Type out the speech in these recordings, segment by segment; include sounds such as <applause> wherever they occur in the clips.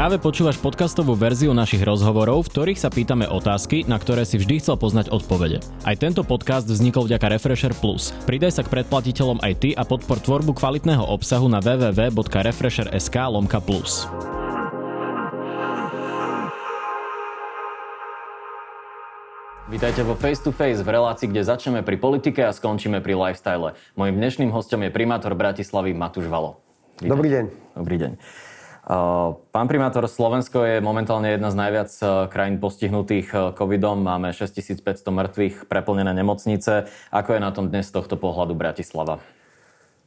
Práve počúvaš podcastovú verziu našich rozhovorov, v ktorých sa pýtame otázky, na ktoré si vždy chcel poznať odpovede. Aj tento podcast vznikol vďaka Refresher Plus. Pridaj sa k predplatiteľom aj ty a podpor tvorbu kvalitného obsahu na www.refresher.sk lomka plus. Vítajte vo Face to Face v relácii, kde začneme pri politike a skončíme pri lifestyle. Mojím dnešným hostom je primátor Bratislavy Matúš Valo. Vítaj. Dobrý deň. Dobrý deň. Pán primátor, Slovensko je momentálne jedna z najviac krajín postihnutých covidom. Máme 6500 mŕtvych, preplnené nemocnice. Ako je na tom dnes z tohto pohľadu Bratislava?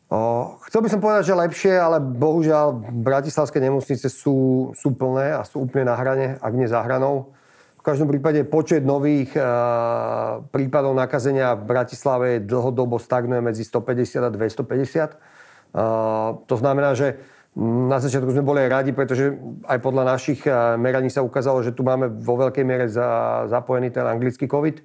O, chcel by som povedať, že lepšie, ale bohužiaľ bratislavské nemocnice sú, sú plné a sú úplne na hrane, ak nie za hranou. V každom prípade počet nových prípadov nakazenia v Bratislave dlhodobo stagnuje medzi 150 a 250. E, to znamená, že na začiatku sme boli aj radi, pretože aj podľa našich eh, meraní sa ukázalo, že tu máme vo veľkej miere za, zapojený ten anglický COVID.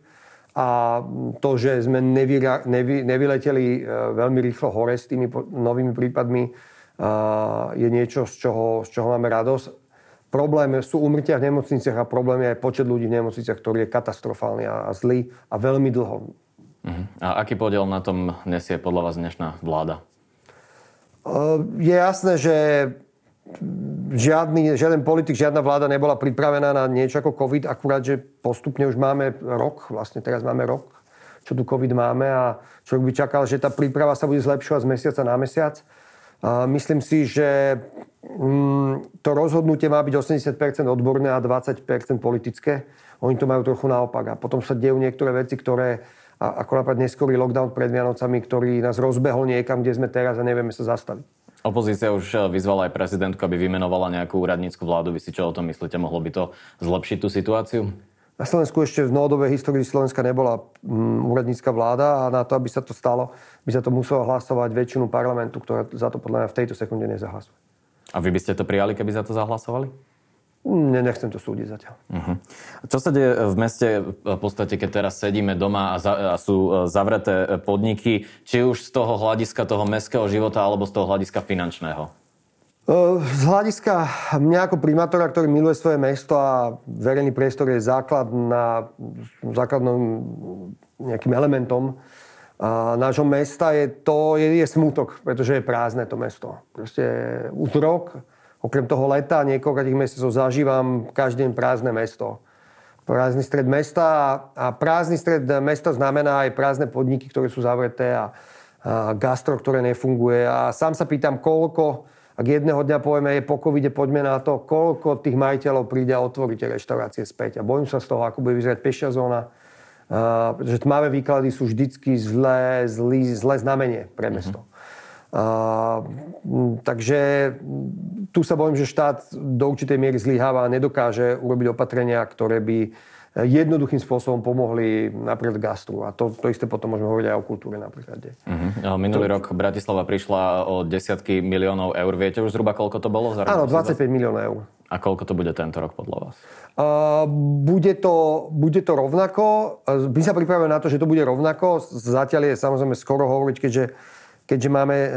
A to, že sme nevy, nevy, nevyleteli eh, veľmi rýchlo hore s tými novými prípadmi, eh, je niečo, z čoho, z čoho máme radosť. Problém sú umrtia v nemocniciach a problém je aj počet ľudí v nemocniciach, ktorý je katastrofálny a zlý a veľmi dlho. Uh-huh. A aký podiel na tom nesie podľa vás dnešná vláda? Je jasné, že žiadny, žiaden politik, žiadna vláda nebola pripravená na niečo ako COVID, akurát, že postupne už máme rok, vlastne teraz máme rok, čo tu COVID máme a človek by čakal, že tá príprava sa bude zlepšovať z mesiaca na mesiac. A myslím si, že mm, to rozhodnutie má byť 80% odborné a 20% politické. Oni to majú trochu naopak. A potom sa dejú niektoré veci, ktoré a ako napríklad neskorý lockdown pred Vianocami, ktorý nás rozbehol niekam, kde sme teraz a nevieme sa zastaviť. Opozícia už eh, vyzvala aj prezidentku, aby vymenovala nejakú úradnícku vládu. Vy si čo o tom myslíte? Mohlo by to zlepšiť tú situáciu? Na Slovensku ešte v novodobej histórii Slovenska nebola mm, úradnícka vláda a na to, aby sa to stalo, by sa to muselo hlasovať väčšinu parlamentu, ktorá za to podľa mňa v tejto sekunde nezahlasuje. A vy by ste to prijali, keby za to zahlasovali? Ne, nechcem to súdiť zatiaľ. Uh-huh. Čo sa deje v meste v podstate, keď teraz sedíme doma a, za, a sú e, zavreté podniky, či už z toho hľadiska toho mestského života alebo z toho hľadiska finančného? E, z hľadiska mňa ako primátora, ktorý miluje svoje mesto a verejný priestor je základ na, základným nejakým elementom nášho mesta, je to je, je smutok, pretože je prázdne to mesto. Proste už rok Okrem toho leta niekoľkých mesiacov zažívam každý deň prázdne mesto. Prázdny stred mesta a prázdny stred mesta znamená aj prázdne podniky, ktoré sú zavreté a, a gastro, ktoré nefunguje. A sám sa pýtam, koľko, ak jedného dňa povieme, je po covide, poďme na to, koľko tých majiteľov príde a otvorí tie reštaurácie späť. A bojím sa z toho, ako bude vyzerať pešia zóna, Uh, pretože tmavé výklady sú vždycky zlé, zlé, zlé znamenie pre mesto. Takže tu sa bojím, že štát do určitej miery zlyháva a nedokáže urobiť opatrenia, ktoré by jednoduchým spôsobom pomohli napríklad gastru. A to, to isté potom môžeme hovoriť aj o kultúre napríklad. Uh-huh. Minulý to... rok Bratislava prišla o desiatky miliónov eur. Viete už zhruba, koľko to bolo? Áno, 25 miliónov eur. A koľko to bude tento rok podľa vás? Uh, bude, to, bude to rovnako. My sa pripravujeme na to, že to bude rovnako. Zatiaľ je samozrejme skoro hovoriť, keďže keďže máme e,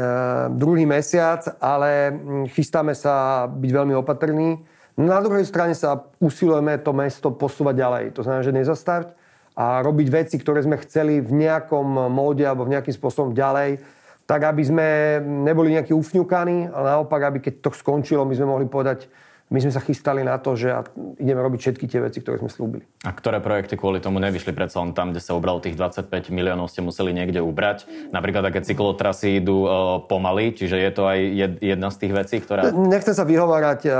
druhý mesiac, ale chystáme sa byť veľmi opatrní. Na druhej strane sa usilujeme to mesto posúvať ďalej. To znamená, že nezastaviť a robiť veci, ktoré sme chceli v nejakom móde alebo v nejakým spôsobom ďalej, tak aby sme neboli nejakí ufňukaní, ale naopak, aby keď to skončilo, my sme mohli povedať, my sme sa chystali na to, že ideme robiť všetky tie veci, ktoré sme slúbili. A ktoré projekty kvôli tomu nevyšli? Predsa len tam, kde sa ubralo tých 25 miliónov, ste museli niekde ubrať. Napríklad také cyklotrasy idú uh, pomaly, čiže je to aj jedna z tých vecí, ktorá... Nechcem sa vyhovárať uh,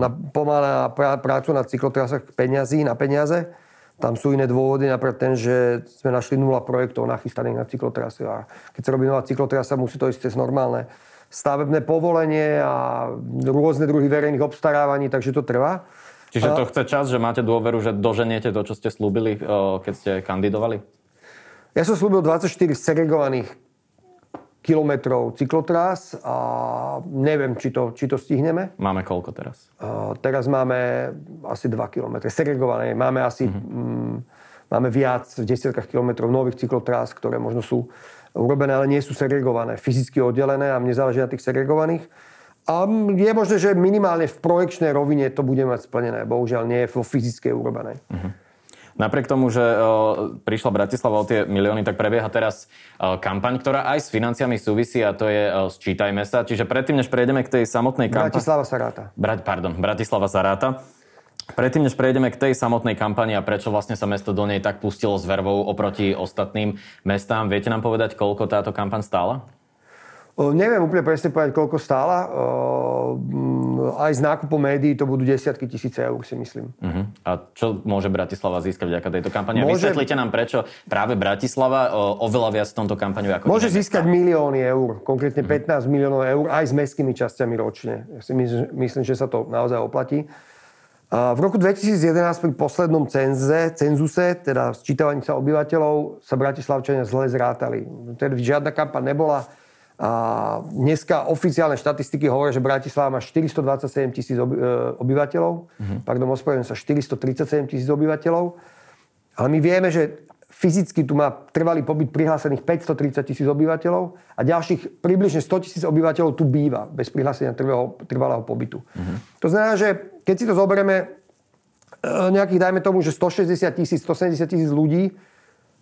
na pomalé prá- prácu na cyklotrasách peniazí, na peniaze. Tam sú iné dôvody, napríklad ten, že sme našli nula projektov nachystaných na cyklotrasy. A keď sa robí nová cyklotrasa, musí to ísť cez normálne stavebné povolenie a rôzne druhy verejných obstarávaní, takže to trvá. Čiže to chce čas, že máte dôveru, že doženiete to, čo ste slúbili, keď ste kandidovali? Ja som slúbil 24 segregovaných kilometrov cyklotrás a neviem, či to, či to stihneme. Máme koľko teraz? Uh, teraz máme asi 2 kilometre segregované. Máme asi uh-huh. mm, máme viac v desiatkách kilometrov nových cyklotrás, ktoré možno sú urobené, ale nie sú segregované, fyzicky oddelené a mne záleží na tých segregovaných. A je možné, že minimálne v projekčnej rovine to bude mať splnené. Bohužiaľ nie je vo fyzickej urobenej. Uh-huh. Napriek tomu, že uh, prišla Bratislava o tie milióny, tak prebieha teraz uh, kampaň, ktorá aj s financiami súvisí a to je uh, Sčítajme sa. Čiže predtým, než prejdeme k tej samotnej kampani... Bratislava sa ráta. Bra- pardon, Bratislava sa ráta. Predtým, než prejdeme k tej samotnej kampani a prečo vlastne sa mesto do nej tak pustilo s vervou oproti ostatným mestám, viete nám povedať, koľko táto kampaň stála? Neviem úplne presne povedať, koľko stála. Aj z nákupu médií to budú desiatky tisíce eur, si myslím. Uh-huh. A čo môže Bratislava získať vďaka tejto kampani? Môže... Vysvetlite nám, prečo práve Bratislava oveľa viac v tomto kampaniu ako Môže získať mesta. milióny eur, konkrétne uh-huh. Mhm. 15 miliónov eur aj s mestskými časťami ročne. Ja si myslím, myslím, že sa to naozaj oplatí. V roku 2011 pri poslednom cenze, cenzuse, teda sčítavaní sa obyvateľov, sa Bratislavčania zle zrátali. Tedy žiadna kampaň nebola a dneska oficiálne štatistiky hovoria, že Bratislava má 427 tisíc e, obyvateľov. Mm-hmm. Pardon, ospravedlňujem sa, 437 tisíc obyvateľov. Ale my vieme, že fyzicky tu má trvalý pobyt prihlásených 530 tisíc obyvateľov a ďalších približne 100 tisíc obyvateľov tu býva bez prihlásenia trvalého, trvalého pobytu. Mm-hmm. To znamená, že keď si to zoberieme, e, nejakých, dajme tomu, že 160 tisíc, 170 tisíc ľudí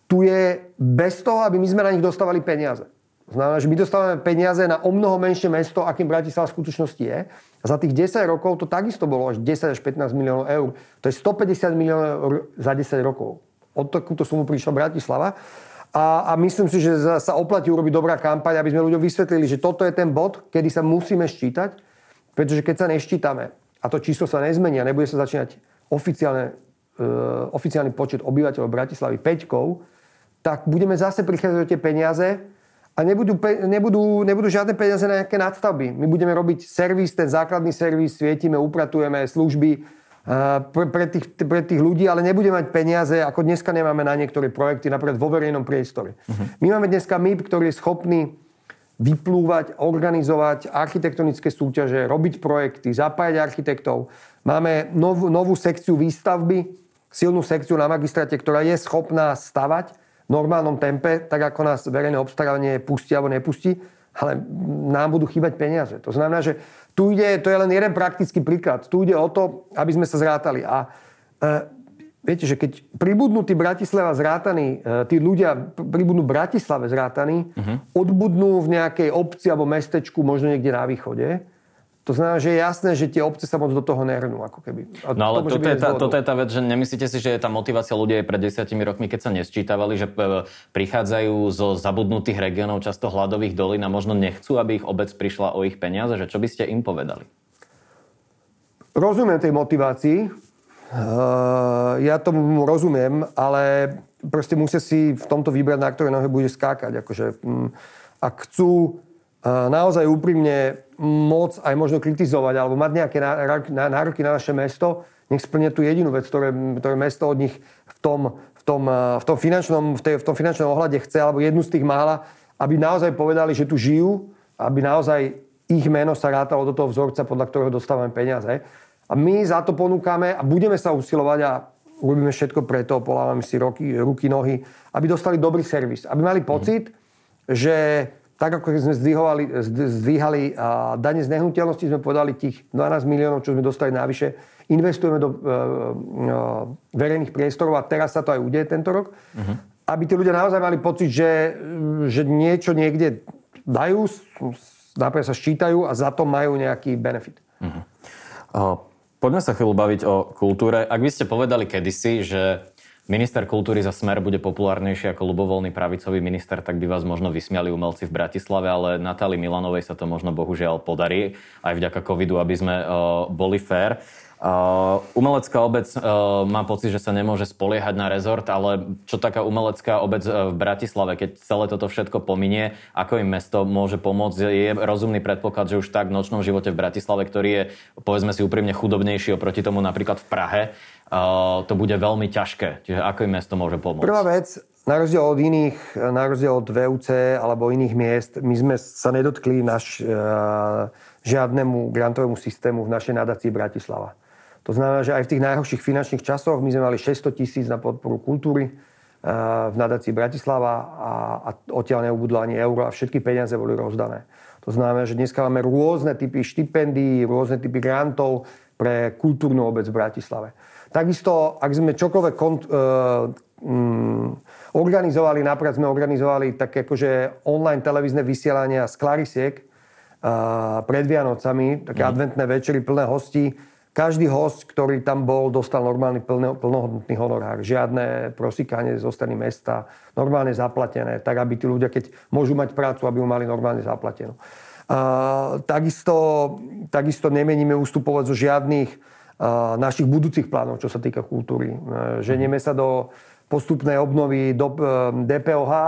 tu je bez toho, aby my sme na nich dostávali peniaze. Znamená, že my dostávame peniaze na o mnoho menšie mesto, akým Bratislava v skutočnosti je. A za tých 10 rokov to takisto bolo až 10 až 15 miliónov eur. To je 150 miliónov eur za 10 rokov. Od takúto sumu prišla Bratislava. A, a myslím si, že sa oplatí urobiť dobrá kampaň, aby sme ľuďom vysvetlili, že toto je ten bod, kedy sa musíme ščítať, pretože keď sa neščítame a to číslo sa nezmení a nebude sa začínať oficiálne, uh, oficiálny počet obyvateľov Bratislavy peťkou, tak budeme zase prichádzať o tie peniaze, a nebudú, nebudú, nebudú žiadne peniaze na nejaké nadstavby. My budeme robiť servis, ten základný servis, svietime, upratujeme služby pre, pre, tých, pre tých ľudí, ale nebudeme mať peniaze, ako dneska nemáme na niektoré projekty, napríklad vo verejnom priestore. Uh-huh. My máme dneska MIP, ktorý je schopný vyplúvať, organizovať architektonické súťaže, robiť projekty, zapájať architektov. Máme novú, novú sekciu výstavby, silnú sekciu na magistráte, ktorá je schopná stavať normálnom tempe, tak ako nás verejné obstarávanie pustí alebo nepustí, ale nám budú chýbať peniaze. To znamená, že tu ide, to je len jeden praktický príklad, tu ide o to, aby sme sa zrátali. A e, viete, že keď pribudnú tí Bratislava zrátaní, e, tí ľudia pribudnú Bratislave zrátaní, uh-huh. odbudnú v nejakej obci alebo mestečku, možno niekde na východe, to znamená, že je jasné, že tie obce sa moc do toho nernú. Ako keby. A no ale to toto, je tá, toto je tá vec, že nemyslíte si, že je tá motivácia ľudia aj pred desiatimi rokmi, keď sa nesčítavali, že e, prichádzajú zo zabudnutých regiónov, často hladových dolín a možno nechcú, aby ich obec prišla o ich peniaze, že čo by ste im povedali? Rozumiem tej motivácii. Uh, ja tomu rozumiem, ale proste musia si v tomto vybrať, na ktoré nohe bude skákať. Akože, um, ak chcú naozaj úprimne môcť aj možno kritizovať alebo mať nejaké nároky na naše mesto, nech splnia tú jedinú vec, ktoré, ktoré mesto od nich v tom, v tom, v tom, finančnom, v, tej, v tom finančnom ohľade chce, alebo jednu z tých mála, aby naozaj povedali, že tu žijú, aby naozaj ich meno sa rátalo do toho vzorca, podľa ktorého dostávame peniaze. A my za to ponúkame a budeme sa usilovať a urobíme všetko preto, polávame si ruky, ruky, nohy, aby dostali dobrý servis. Aby mali pocit, mm. že tak ako sme zdvíhali, zdvíhali dane z nehnuteľnosti, sme podali tých 12 miliónov, čo sme dostali navyše, investujeme do uh, uh, verejných priestorov a teraz sa to aj udeje tento rok, uh-huh. aby tí ľudia naozaj mali pocit, že, že niečo niekde dajú, napríklad sa ščítajú a za to majú nejaký benefit. Uh-huh. Uh, poďme sa chvíľu baviť o kultúre. Ak by ste povedali kedysi, že minister kultúry za smer bude populárnejší ako ľubovoľný pravicový minister, tak by vás možno vysmiali umelci v Bratislave, ale Natálii Milanovej sa to možno bohužiaľ podarí aj vďaka covidu, aby sme uh, boli fair. Uh, umelecká obec uh, má pocit, že sa nemôže spoliehať na rezort, ale čo taká umelecká obec uh, v Bratislave, keď celé toto všetko pominie, ako im mesto môže pomôcť? Je rozumný predpoklad, že už tak v nočnom živote v Bratislave, ktorý je, povedzme si úprimne, chudobnejší oproti tomu napríklad v Prahe, to bude veľmi ťažké. Čiže ako im mesto môže pomôcť? Prvá vec, na rozdiel od iných, na rozdiel od VUC alebo iných miest, my sme sa nedotkli naš, žiadnemu grantovému systému v našej nadácii Bratislava. To znamená, že aj v tých najhorších finančných časoch my sme mali 600 tisíc na podporu kultúry v nadácii Bratislava a, a odtiaľ neubudlo ani euro a všetky peniaze boli rozdané. To znamená, že dneska máme rôzne typy štipendií, rôzne typy grantov pre kultúrnu obec v Bratislave. Takisto, ak sme čokoľvek kont- um, organizovali, napríklad sme organizovali také akože online televízne vysielania z Klarisiek uh, pred Vianocami, také mm. adventné večery plné hostí, každý host, ktorý tam bol, dostal normálny plno, plnohodnotný honorár. Žiadne prosíkanie zo strany mesta, normálne zaplatené, tak aby tí ľudia, keď môžu mať prácu, aby ju mali normálne zaplatenú. A, takisto, takisto nemeníme ustupovať zo žiadnych a, našich budúcich plánov, čo sa týka kultúry. A, ženieme sa do postupnej obnovy do DPOH, a,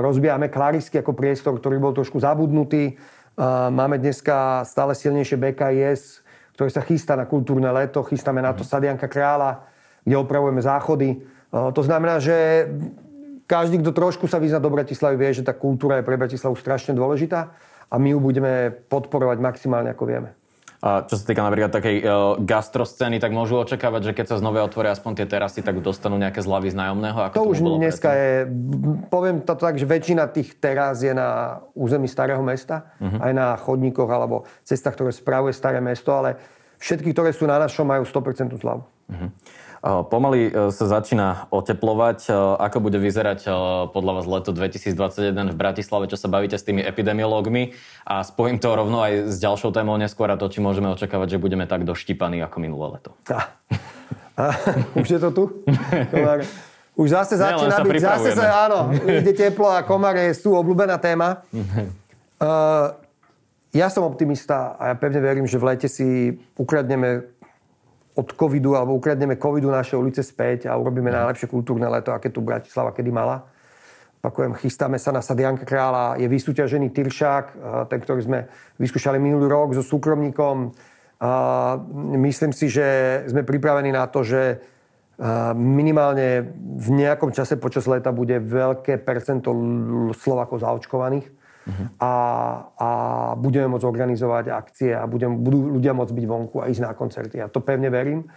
rozbijame Klarisky ako priestor, ktorý bol trošku zabudnutý. A, máme dneska stále silnejšie BKIS, ktorý sa chystá na kultúrne leto, chystáme na to mhm. Sadianka Krála, kde opravujeme záchody. To znamená, že každý, kto trošku sa vyzná do Bratislavy, vie, že tá kultúra je pre Bratislavu strašne dôležitá a my ju budeme podporovať maximálne, ako vieme. A čo sa týka napríklad takej uh, gastroscény, tak môžu očakávať, že keď sa znova otvoria aspoň tie terasy, tak dostanú nejaké zľavy z nájomného? Ako to už dneska predtým? je, poviem to tak, že väčšina tých teras je na území starého mesta, uh-huh. aj na chodníkoch alebo cestách, ktoré spravuje staré mesto, ale všetky, ktoré sú na našom, majú 100% zľavu. Uh-huh. Pomaly e, sa začína oteplovať. E, ako bude vyzerať podľa vás leto 2021 v Bratislave, čo sa bavíte s tými epidemiológmi? A spojím to rovno aj s ďalšou témou neskôr a to, či môžeme očakávať, že budeme tak doštípaní ako minulé leto. A, a, už je to tu? Už zase začína byť, zase sa, áno, ide teplo a komare sú obľúbená téma. uh, ja som optimista a ja pevne verím, že v lete si ukradneme od covidu alebo ukradneme covidu naše ulice späť a urobíme najlepšie kultúrne leto, aké tu Bratislava kedy mala. Pakujem, chystáme sa na Sadianka Krála, je vysúťažený Tyršák, ten, ktorý sme vyskúšali minulý rok so súkromníkom. Myslím si, že sme pripravení na to, že minimálne v nejakom čase počas leta bude veľké percento Slovakov zaočkovaných Uh-huh. A, a budeme môcť organizovať akcie a budem, budú ľudia môcť byť vonku a ísť na koncerty. Ja to pevne verím.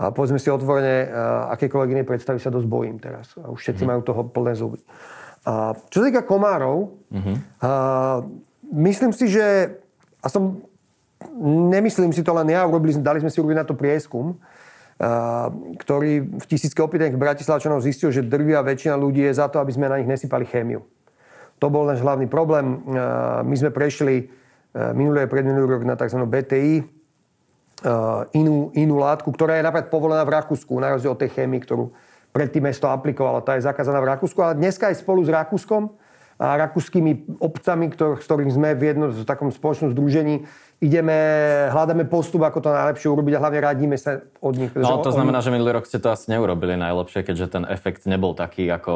A povedzme si otvorene, akékoľvek inej predstavy sa dosť bojím teraz. A už všetci uh-huh. majú toho plné zuby. A, čo sa týka komárov, uh-huh. a, myslím si, že a som, nemyslím si to len ja, urobili, dali sme si urobiť na to prieskum, ktorý v tisícke opýtaných Bratislavčanov zistil, že drvia väčšina ľudí je za to, aby sme na nich nesypali chémiu. To bol náš hlavný problém. My sme prešli e, minulý predminulý rok na tzv. BTI, e, inú, inú látku, ktorá je napríklad povolená v Rakúsku, na rozdiel od tej chémie, ktorú predtým mesto aplikovalo. Tá je zakázaná v Rakúsku, ale dneska aj spolu s Rakúskom rakúskymi obcami, ktor- s ktorými sme v jednom v takom spoločnom združení, ideme, hľadáme postup, ako to najlepšie urobiť a hlavne radíme sa od nich. No to znamená, že minulý rok ste to asi neurobili najlepšie, keďže ten efekt nebol taký, ako,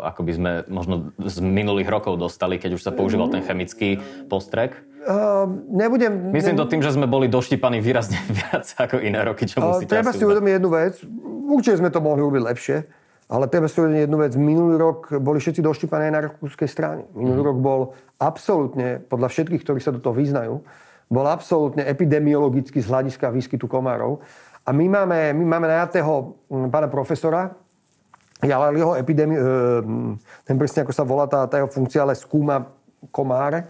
ako by sme možno z minulých rokov dostali, keď už sa používal ten chemický postrek. Uh, nebudem... Myslím to tým, že sme boli doštípaní výrazne <laughs> viac ako iné roky, čo uh, musíte Treba si uvedomiť jednu vec. Určite sme to mohli urobiť lepšie. Ale treba si uvedomiť jednu vec. Minulý rok boli všetci doštípaní aj na rakúskej strane. Minulý mm. rok bol absolútne, podľa všetkých, ktorí sa do toho vyznajú, bol absolútne epidemiologický z hľadiska výskytu komárov. A my máme, my máme najatého mm, pána profesora, ale jeho epidémie, e, ten presne ako sa volá tá, tá jeho funkcia, ale skúma komáre,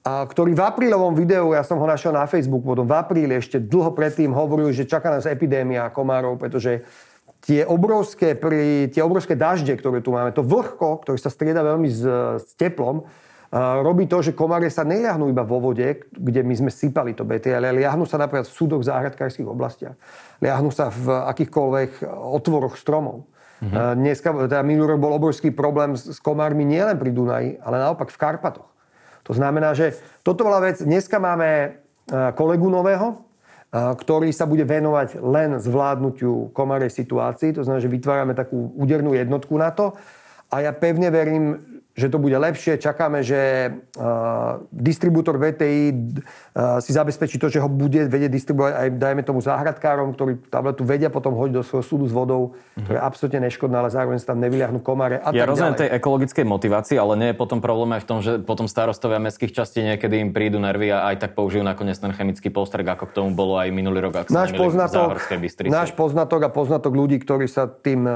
a ktorý v aprílovom videu, ja som ho našiel na Facebook, potom v apríli ešte dlho predtým hovoril, že čaká nás epidémia komárov, pretože tie obrovské, pri, tie obrovské dažde, ktoré tu máme, to vlhko, ktoré sa strieda veľmi s, s teplom, robí to, že komáre sa neliahnú iba vo vode, kde my sme sypali to BT, ale liahnú sa napríklad v súdoch v záhradkárských oblastiach. Liahnú sa v akýchkoľvek otvoroch stromov. Mm-hmm. Dneska, teda minulý rok bol obrovský problém s, komármi nielen pri Dunaji, ale naopak v Karpatoch. To znamená, že toto bola vec, dneska máme kolegu nového, ktorý sa bude venovať len zvládnutiu komarej situácii. To znamená, že vytvárame takú údernú jednotku na to. A ja pevne verím, že to bude lepšie. Čakáme, že uh, distribútor VTI uh, si zabezpečí to, že ho bude vedieť distribuovať aj, dajme tomu, záhradkárom, ktorí tabletu vedia potom hodiť do svojho súdu s vodou, mm-hmm. ktorá je absolútne neškodná, ale zároveň sa tam nevyliahnu komare a Ja tak rozumiem tej ekologickej motivácii, ale nie je potom problém aj v tom, že potom starostovia mestských častí niekedy im prídu nervy a aj tak použijú nakoniec ten chemický postrek, ako k tomu bolo aj minulý rok, ak náš poznatok, náš poznatok a poznatok ľudí, ktorí sa tým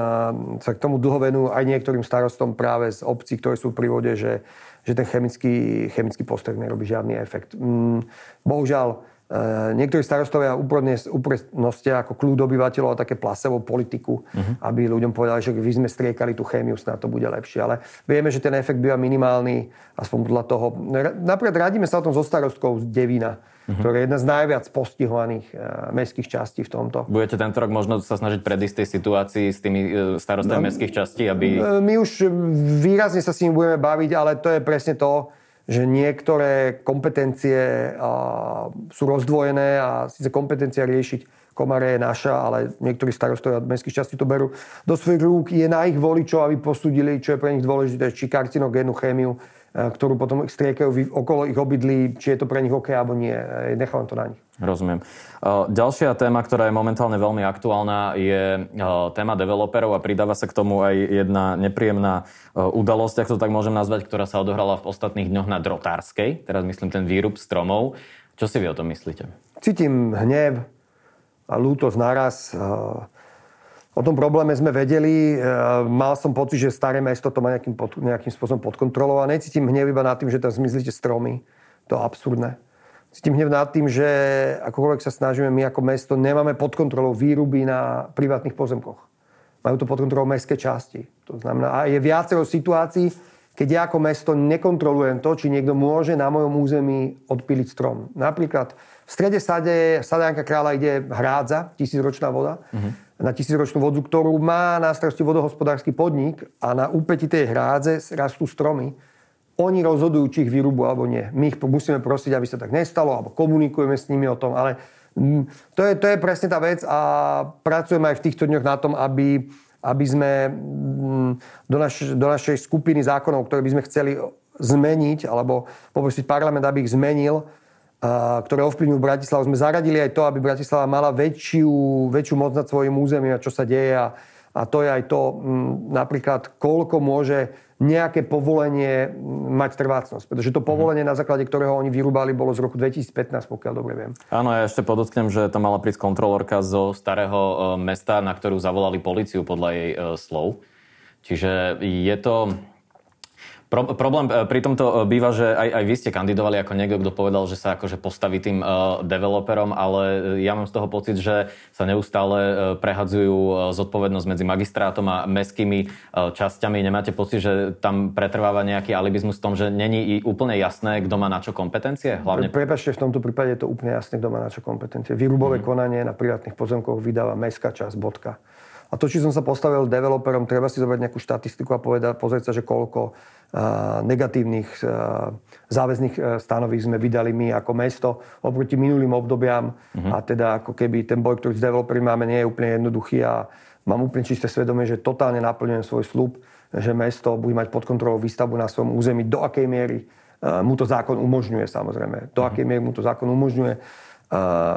sa k tomu dlho venujú, aj niektorým starostom práve z obcí, ktoré sú prívode, že, že ten chemický, chemický postrek nerobí žiadny efekt. Mm, bohužiaľ, Eh, niektorí starostovia uprednostia ako kľúd obyvateľov a také plasevú politiku, uh-huh. aby ľuďom povedali, že vy sme striekali tú chémiu, snad to bude lepšie. Ale vieme, že ten efekt býva minimálny, aspoň podľa toho. Napríklad radíme sa o tom so starostkou z Devina, uh-huh. ktorá je jedna z najviac postihovaných uh, mestských častí v tomto. Budete tento rok možno sa snažiť predísť tej situácii s tými uh, starostami no, mestských častí, aby... My už výrazne sa s nimi budeme baviť, ale to je presne to, že niektoré kompetencie sú rozdvojené a síce kompetencia riešiť komare je naša, ale niektorí starostovia mestských častí to berú do svojich rúk. Je na ich voličov, aby posúdili, čo je pre nich dôležité, či karcinogénnu chémiu, ktorú potom striekajú okolo ich obydlí, či je to pre nich OK alebo nie. Nechávam to na nich. Rozumiem. Ďalšia téma, ktorá je momentálne veľmi aktuálna, je téma developerov a pridáva sa k tomu aj jedna nepríjemná udalosť, ak to tak môžem nazvať, ktorá sa odohrala v ostatných dňoch na Drotárskej. Teraz myslím ten výrub stromov. Čo si vy o tom myslíte? Cítim hnev a lútosť naraz. O tom probléme sme vedeli. Mal som pocit, že staré mesto to má nejakým, pod, nejakým spôsobom pod kontrolou a necítim hnev iba nad tým, že tam zmizlíte stromy. To je absurdné cítim hnev nad tým, že akokoľvek sa snažíme my ako mesto, nemáme pod kontrolou výruby na privátnych pozemkoch. Majú to pod kontrolou mestské časti. To znamená, a je viacero situácií, keď ja ako mesto nekontrolujem to, či niekto môže na mojom území odpiliť strom. Napríklad v strede sade Sadánka kráľa ide hrádza, tisícročná voda, uh-huh. Na tisícročnú vodu, ktorú má na starosti vodohospodársky podnik a na úpeti tej hrádze rastú stromy oni rozhodujú, či ich vyrúbu alebo nie. My ich musíme prosiť, aby sa tak nestalo, alebo komunikujeme s nimi o tom, ale mm, to je, to je presne tá vec a pracujeme aj v týchto dňoch na tom, aby, aby sme mm, do, naš, do našej skupiny zákonov, ktoré by sme chceli zmeniť, alebo poprosiť parlament, aby ich zmenil, ktoré ovplyvňujú Bratislavu, sme zaradili aj to, aby Bratislava mala väčšiu, väčšiu moc nad svojim územím a čo sa deje a, a to je aj to mm, napríklad, koľko môže nejaké povolenie mať trvácnosť. Pretože to povolenie, na základe ktorého oni vyrúbali, bolo z roku 2015, pokiaľ dobre viem. Áno, ja ešte podotknem, že to mala prísť kontrolorka zo starého e, mesta, na ktorú zavolali policiu podľa jej e, slov. Čiže je to Pro, problém e, pri tomto e, býva, že aj, aj vy ste kandidovali ako niekto, kto povedal, že sa akože postaví tým uh, developerom, ale ja mám z toho pocit, že sa neustále uh, prehadzujú zodpovednosť medzi magistrátom a mestskými uh, časťami. Nemáte pocit, že tam pretrváva nejaký alibizmus v tom, že není úplne jasné, kto má na čo kompetencie? Hlavne... Prepačte, v tomto prípade je to úplne jasné, kto má na čo kompetencie. Výrubové mm. konanie na privátnych pozemkoch vydáva mestská časť, bodka. A to, či som sa postavil developerom, treba si zobrať nejakú štatistiku a povedať, pozrieť sa, že koľko negatívnych záväzných stanovísk sme vydali my ako mesto oproti minulým obdobiam. Uh-huh. A teda ako keby ten boj, ktorý s developermi máme, nie je úplne jednoduchý a mám úplne čisté svedomie, že totálne naplňujem svoj slub, že mesto bude mať pod kontrolou výstavbu na svojom území, do akej miery mu to zákon umožňuje samozrejme. Do uh-huh. akej miery mu to zákon umožňuje.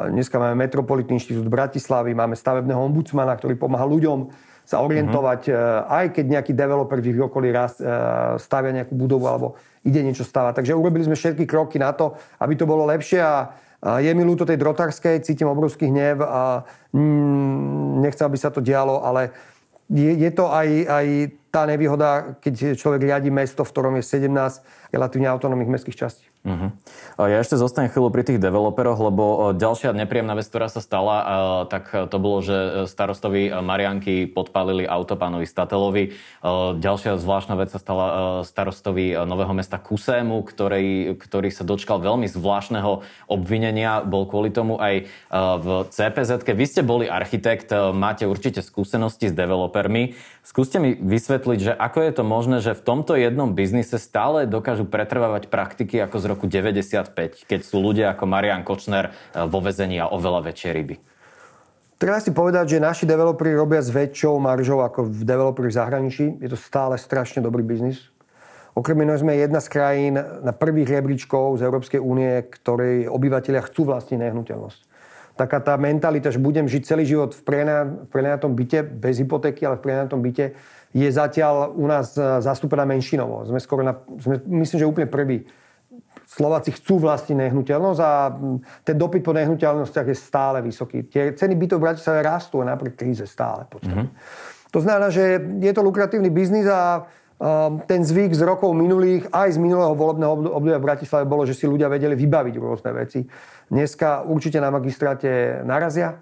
Dneska máme Metropolitný inštitút Bratislavy, máme stavebného ombudsmana, ktorý pomáha ľuďom sa orientovať, uh-huh. aj keď nejaký developer v ich okolí raz, uh, stavia nejakú budovu alebo ide niečo stavať. Takže urobili sme všetky kroky na to, aby to bolo lepšie a je mi ľúto tej drotárskej, cítim obrovský hnev a mm, nechcem, aby sa to dialo, ale je, je to aj, aj tá nevýhoda, keď človek riadi mesto, v ktorom je 17 relatívne autonómnych mestských častí. Uh-huh. Ja ešte zostanem chvíľu pri tých developeroch, lebo ďalšia nepríjemná vec, ktorá sa stala, tak to bolo, že starostovi Marianky podpálili auto pánovi Statelovi. Ďalšia zvláštna vec sa stala starostovi Nového mesta Kusému, ktorý, ktorý sa dočkal veľmi zvláštneho obvinenia. Bol kvôli tomu aj v CPZ. Vy ste boli architekt, máte určite skúsenosti s developermi. Skúste mi vysvetliť, že ako je to možné, že v tomto jednom biznise stále dokážu pretrvávať praktiky ako z roku 95, keď sú ľudia ako Marian Kočner eh, vo vezení a oveľa väčšie ryby? Treba si povedať, že naši developeri robia s väčšou maržou ako v developeri v zahraničí. Je to stále strašne dobrý biznis. Okrem iného sme jedna z krajín na prvých rebríčkov z Európskej únie, ktorej obyvateľia chcú vlastniť nehnuteľnosť. Taká tá mentalita, že budem žiť celý život v prenajatom byte, bez hypotéky, ale v prenajatom byte, je zatiaľ u nás eh, zastúpená menšinovo. Sme skoro na, sme, myslím, že úplne prvý Slováci chcú vlastniť nehnuteľnosť a ten dopyt po nehnuteľnostiach je stále vysoký. Tie ceny bytov v Bratislave rastú napriek kríze stále. Mm-hmm. To znamená, že je to lukratívny biznis a ten zvyk z rokov minulých, aj z minulého volebného obdobia v Bratislave bolo, že si ľudia vedeli vybaviť rôzne veci. Dneska určite na magistráte narazia.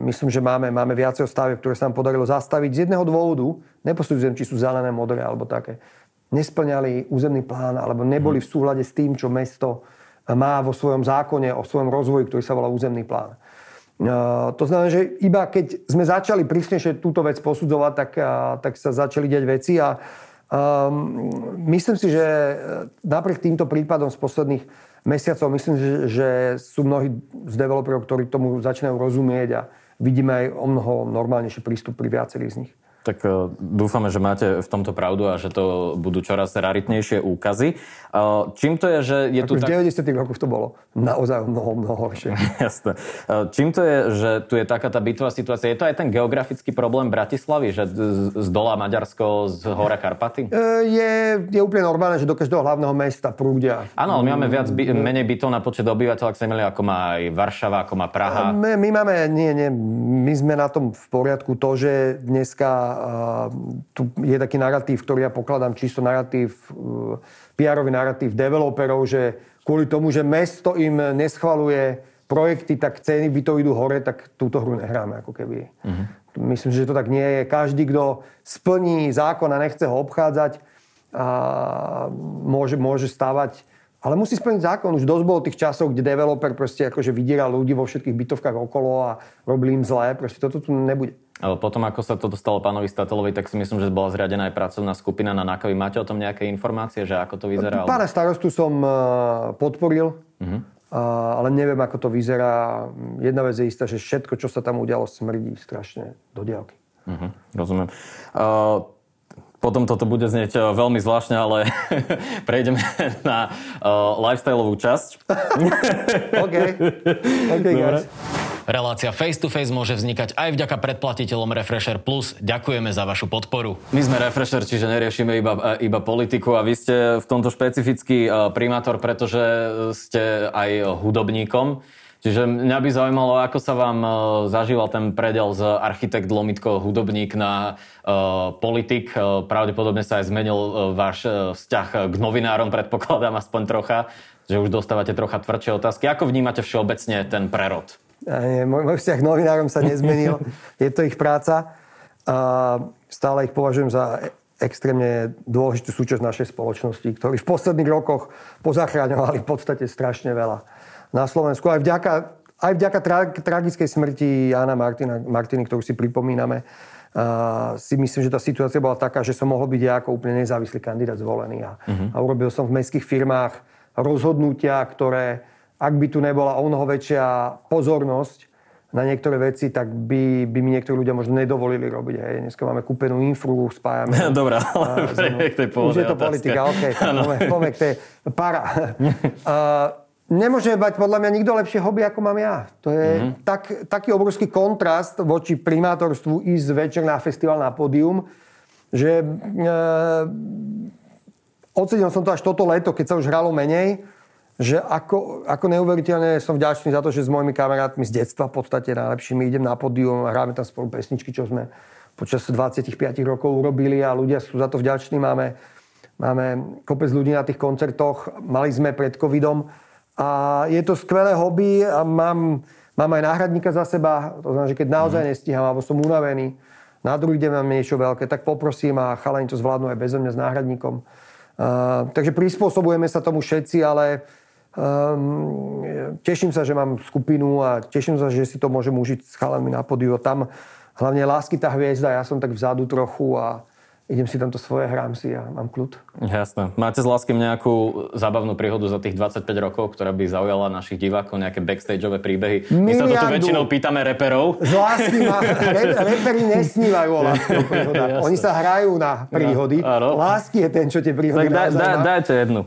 Myslím, že máme, máme viacej stavie, ktoré sa nám podarilo zastaviť z jedného dôvodu. Neposudzujem, či sú zelené, modré alebo také. Nesplňali územný plán alebo neboli v súhľade s tým, čo mesto má vo svojom zákone o svojom rozvoji, ktorý sa volá územný plán. To znamená, že iba keď sme začali prísnejšie túto vec posudzovať, tak, tak sa začali diať veci a um, myslím si, že napriek týmto prípadom z posledných mesiacov, myslím, že, že sú mnohí z developerov, ktorí tomu začínajú rozumieť a vidíme aj o mnoho normálnejší prístup pri viacerých z nich. Tak e, dúfame, že máte v tomto pravdu a že to budú čoraz raritnejšie úkazy. E, čím to je, že je Ako tu... Tak... V 90. rokoch to bolo naozaj mnoho, mnoho horšie. <laughs> Jasné. E, čím to je, že tu je taká tá bytová situácia? Je to aj ten geografický problém Bratislavy, že z dola Maďarsko, z hora Karpaty? Je, je úplne normálne, že do každého hlavného mesta prúdia. Áno, my máme viac, by, menej bytov na počet obyvateľov, ak sa ako má aj Varšava, ako má Praha. My, my máme, nie, nie, my sme na tom v poriadku. To, že dneska tu je taký narratív, ktorý ja pokladám čisto narratív, uh, PR-ový narratív developerov, že kvôli tomu, že mesto im neschvaluje projekty, tak ceny by to idú hore, tak túto hru nehráme ako keby. Uh-huh. Myslím, že to tak nie je. Každý, kto splní zákon a nechce ho obchádzať, a môže, môže stavať ale musí splniť zákon. Už dosť bolo tých časov, kde developer proste akože vydieral ľudí vo všetkých bytovkách okolo a robili im zlé. Proste toto tu nebude. Potom, ako sa to dostalo pánovi Statelovi, tak si myslím, že bola zriadená aj pracovná skupina na NAKOVI. Máte o tom nejaké informácie, že ako to vyzerá? Pána starostu som eh, podporil, uh-huh. ale neviem, ako to vyzerá. Jedna vec je istá, že všetko, čo sa tam udialo, smrdí strašne do diálky. Uh-huh. Rozumiem. Uh, potom toto bude znieť eh, veľmi zvláštne, ale <laughs> prejdeme na uh, lifestyleovú časť. <laughs> OK. OK, guys. Relácia Face to Face môže vznikať aj vďaka predplatiteľom Refresher Plus. Ďakujeme za vašu podporu. My sme Refresher, čiže neriešime iba, eh, iba politiku a vy ste v tomto špecifický primátor, pretože ste aj hudobníkom. Čiže mňa by zaujímalo, ako sa vám zažíval ten predel z architekt Lomitko hudobník na uh, politik. Pravdepodobne sa aj zmenil uh, váš uh, vzťah k novinárom, predpokladám aspoň trocha, že už dostávate trocha tvrdšie otázky. Ako vnímate všeobecne ten prerod? Môj, môj vzťah k novinárom sa nezmenil. <laughs> Je to ich práca. Uh, stále ich považujem za extrémne dôležitú súčasť našej spoločnosti, ktorí v posledných rokoch pozachráňovali v podstate strašne veľa na Slovensku. Aj vďaka, aj vďaka tra- tragickej smrti Jana Martina, Martiny, ktorú si pripomíname, uh, si myslím, že tá situácia bola taká, že som mohol byť ja ako úplne nezávislý kandidát zvolený. A, uh-huh. a urobil som v mestských firmách rozhodnutia, ktoré, ak by tu nebola o mnoho väčšia pozornosť na niektoré veci, tak by, by mi niektorí ľudia možno nedovolili robiť. Hej. Dneska máme kúpenú infru, spájame. <laughs> Dobre, ale k tej Už je to politika, OK. Poďme k tej para. <laughs> uh, Nemôže mať podľa mňa nikto lepšie hobby, ako mám ja. To je mm-hmm. tak, taký obrovský kontrast voči primátorstvu ísť večer na festival na pódium, že e, ocenil som to až toto leto, keď sa už hralo menej, že ako, ako neuveriteľne som vďačný za to, že s mojimi kamarátmi z detstva v podstate najlepšími idem na pódium a hráme tam spolu pesničky, čo sme počas 25 rokov urobili a ľudia sú za to vďační. Máme, máme kopec ľudí na tých koncertoch. Mali sme pred covidom a je to skvelé hobby a mám, mám aj náhradníka za seba. To znamená, že keď naozaj mm. nestíham alebo som unavený, na druhý deň mám niečo veľké, tak poprosím a chalani to zvládnu aj bez mňa s náhradníkom. Uh, takže prispôsobujeme sa tomu všetci, ale um, teším sa, že mám skupinu a teším sa, že si to môžem užiť s chalami na podiu. Tam hlavne lásky tá hviezda, ja som tak vzadu trochu a idem si tamto svoje, hrám si a mám kľud. Jasné. Máte s Láskym nejakú zábavnú príhodu za tých 25 rokov, ktorá by zaujala našich divákov, nejaké backstageové príbehy? My sa to tu väčšinou pýtame reperov. Z lásky ma, re, <laughs> reperi nesnívajú o lásky Oni sa hrajú na príhody. No, Lásky je ten, čo tie príhody tak daj, daj, dajte jednu.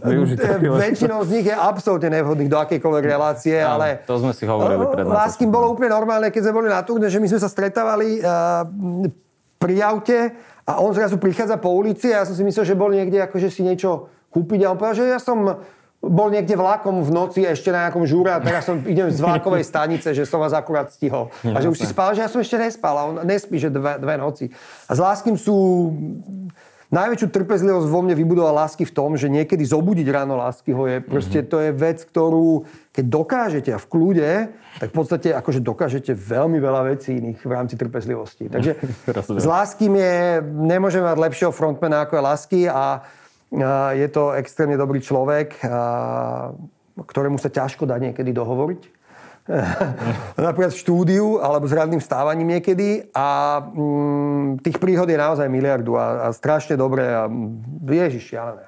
Väčšinou z nich je absolútne nevhodných do akejkoľvek relácie, áno, ale... To sme si hovorili pred Láskym bolo úplne normálne, keď sme boli na turne, že my sme sa stretávali uh, pri aute a on zrazu prichádza po ulici a ja som si myslel, že bol niekde akože si niečo kúpiť a on povedal, že ja som bol niekde vlakom v noci ešte na nejakom žúre a teraz som idem z vlakovej stanice, že som vás akurát stihol. A že už si spal, že ja som ešte nespal a on nespí, že dve, dve noci. A s Láskym sú najväčšiu trpezlivosť vo mne vybudoval lásky v tom, že niekedy zobudiť ráno lásky ho je, proste to je vec, ktorú keď dokážete a v kľude, tak v podstate akože dokážete veľmi veľa vecí iných v rámci trpezlivosti. Takže <laughs> s Láskym je, nemôžeme mať lepšieho frontmana ako je Lásky a je to extrémne dobrý človek, ktorému sa ťažko dá niekedy dohovoriť <laughs> napríklad v štúdiu alebo s radným stávaním niekedy a mm, tých príhod je naozaj miliardu a, a strašne dobré a mm, ježiš, šialené.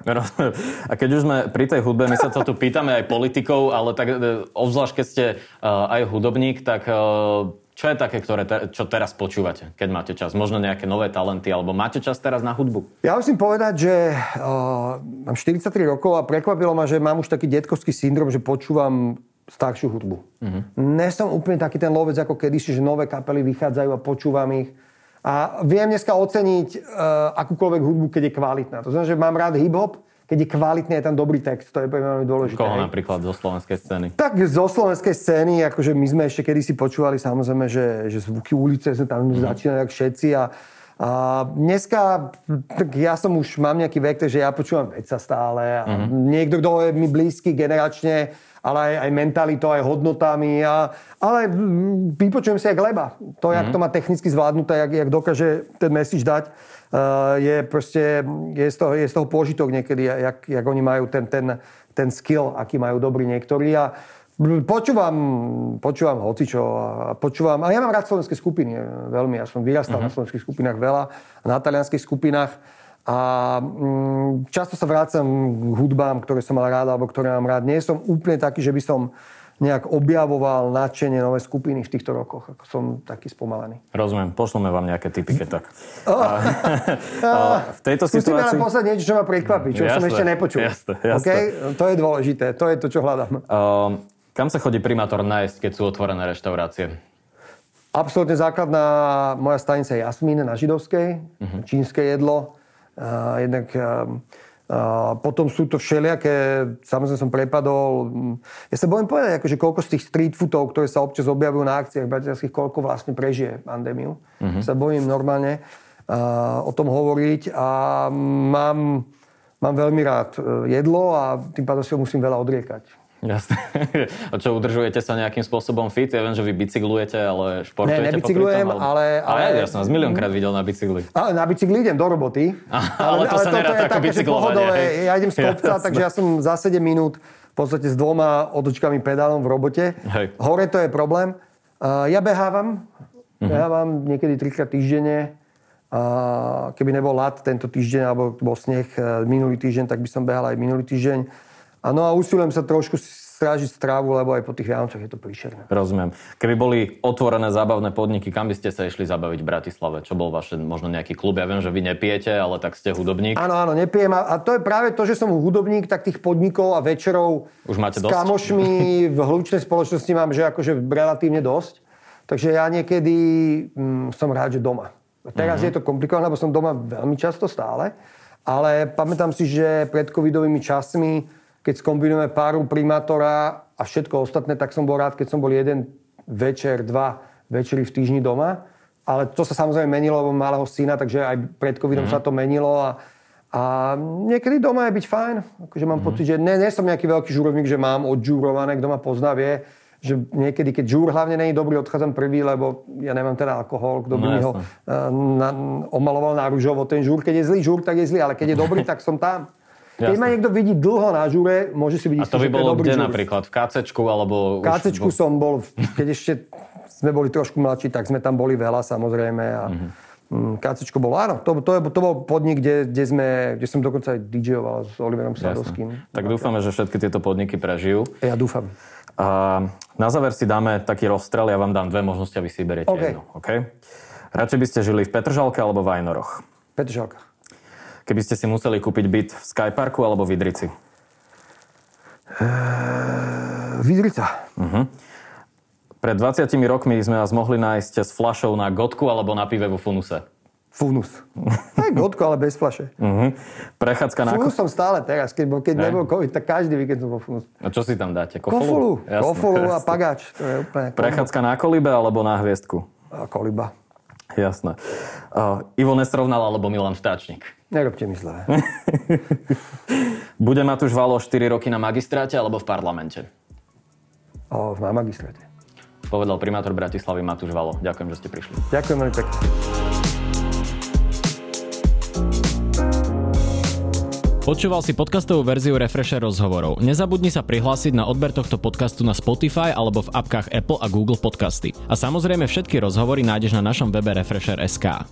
A keď už sme pri tej hudbe, my sa to tu pýtame aj politikov, ale tak e, obzvlášť keď ste uh, aj hudobník, tak uh, čo je také, ktoré te, čo teraz počúvate, keď máte čas? Možno nejaké nové talenty, alebo máte čas teraz na hudbu? Ja musím povedať, že uh, mám 43 rokov a prekvapilo ma, že mám už taký detkovský syndrom, že počúvam staršiu hudbu. Uh-huh. Nie som úplne taký ten lovec ako kedysi, že nové kapely vychádzajú a počúvam ich. A viem dneska oceniť uh, akúkoľvek hudbu, keď je kvalitná. To znamená, že mám rád hip-hop, keď je kvalitný, je tam dobrý text. To je veľmi dôležité. Koho napríklad zo slovenskej scény? Tak zo slovenskej scény, akože my sme ešte kedysi počúvali samozrejme, že, že zvuky ulice sme tam mm-hmm. začínali jak všetci a a dneska, tak ja som už, mám nejaký vek, takže ja počúvam veca stále. A mm-hmm. Niekto, kto je mi blízky generačne, ale aj, aj mentalitou, aj hodnotami. A, ale vypočujem si aj Gleba. To, mm-hmm. jak mhm. to má technicky zvládnuté, jak, jak dokáže ten message dať, uh, je proste, je z toho, je z toho pôžitok niekedy, jak, jak oni majú ten, ten, ten skill, aký majú dobrý niektorí. A počúvam, počúvam hocičo a počúvam, a ja mám rád slovenské skupiny veľmi, ja som vyrastal mm-hmm. na slovenských skupinách veľa, na talianských skupinách. A mm, často sa vrácam k hudbám, ktoré som mal rád alebo ktoré mám rád. Nie som úplne taký, že by som nejak objavoval nadšenie nové skupiny v týchto rokoch. Ako som taký spomalený. Rozumiem. Pošleme vám nejaké typy, keď tak. Oh. A, <laughs> v tejto Skúsime situácii... ale poslať niečo, čo ma prekvapí, čo jasne, som ešte nepočul. Jasne, jasne. Okay? To je dôležité. To je to, čo hľadám. Uh, kam sa chodí primátor nájsť, keď sú otvorené reštaurácie? Absolutne základná moja stanica je Jasmín na Židovskej. Uh-huh. Čínske jedlo jednak a potom sú to všelijaké, samozrejme som prepadol. Ja sa bojím povedať, akože koľko z tých street foodov, ktoré sa občas objavujú na akciách bratislavských, koľko vlastne prežije pandémiu. Uh-huh. Sa bojím normálne uh, o tom hovoriť a mám, mám veľmi rád jedlo a tým pádom si ho musím veľa odriekať. Jasne. A čo, udržujete sa nejakým spôsobom fit? Ja viem, že vy bicyklujete, ale športujete Ne, nebicyklujem, tom, ale... Ale, ale ja som vás miliónkrát videl na bicykli. Ale na bicykli idem do roboty. ale, ale to ale sa neráta ako bicyklovanie. Ja idem z kopca, takže ja som za 7 minút v podstate s dvoma otočkami pedálom v robote. Hej. Hore to je problém. Uh, ja behávam. Uh-huh. Behávam niekedy trikrát týždenne. Uh, keby nebol lat tento týždeň, alebo bol sneh uh, minulý týždeň, tak by som behal aj minulý týždeň. Áno, a usilujem sa trošku strážiť strávu, lebo aj po tých Vianococh je to príšerné. Rozumiem. Keby boli otvorené zábavné podniky, kam by ste sa išli zabaviť v Bratislave? Čo bol vaše možno nejaký klub? Ja viem, že vy nepijete, ale tak ste hudobník. Áno, áno, nepijem. A to je práve to, že som hudobník, tak tých podnikov a večerov Už máte s dosť? kamošmi v hlučnej spoločnosti mám, že akože relatívne dosť. Takže ja niekedy mm, som rád, že doma. Teraz uh-huh. je to komplikované, lebo som doma veľmi často stále. Ale pamätám si, že pred covidovými časmi keď skombinujeme páru primátora a všetko ostatné, tak som bol rád, keď som bol jeden večer, dva večery v týždni doma. Ale to sa samozrejme menilo, lebo malého syna, takže aj pred covidom mm-hmm. sa to menilo a, a niekedy doma je byť fajn. Akože mám mm-hmm. pocit, že nie, nie som nejaký veľký žúrovník, že mám odžúrované, kto ma pozná, vie, že niekedy, keď žúr hlavne není dobrý, odchádzam prvý, lebo ja nemám teda alkohol, kto by no, mi ho uh, na, omaloval na rúžovo. Ten žúr, keď je zlý žúr, tak je zlý, ale keď je dobrý, <laughs> tak som tam. Keď ma niekto vidí dlho na žure, môže si vidieť, A to by bolo kde napríklad? V KCčku alebo... V KCčku už... som bol, keď ešte sme boli trošku mladší, tak sme tam boli veľa samozrejme. A... Mm-hmm. KCčko bolo, áno, to, to, to bol podnik, kde, kde, sme, kde som dokonca aj DJoval s Oliverom Sadovským. Tak dúfame, že všetky tieto podniky prežijú. Ja dúfam. A na záver si dáme taký rozstrel, ja vám dám dve možnosti a vy si beriete okay. jednu. Okay? Radšej by ste žili v Petržalke alebo v Ajnoroch? Petržalka. Keby ste si museli kúpiť byt v Skyparku alebo v Idrici? Uh, Vidrica. Uh-huh. Pred 20 rokmi sme vás mohli nájsť s flašou na gotku alebo na pive vo funuse. Funus. <laughs> Aj gotku, ale bez flaše. Uh-huh. Prechádzka na... Funus som stále teraz. Keď, keď ne. nebol COVID, tak každý víkend som vo Funus. A čo si tam dáte? Kofolu? Kofolu, Kofolu a pagáč. To je úplne... Prechádzka na kolibe alebo na hviezdku? A koliba. Jasné. Uh, Ivo nesrovnal alebo Milan Vtáčnik? Nerobte mi zlé. <laughs> Bude Matúš Valo 4 roky na magistráte alebo v parlamente? O, na magistráte. Povedal primátor Bratislavy Matúš Valo. Ďakujem, že ste prišli. Ďakujem veľmi pekne. Počúval si podcastovú verziu Refresher rozhovorov. Nezabudni sa prihlásiť na odber tohto podcastu na Spotify alebo v apkách Apple a Google Podcasty. A samozrejme všetky rozhovory nájdeš na našom webe Refresher.sk.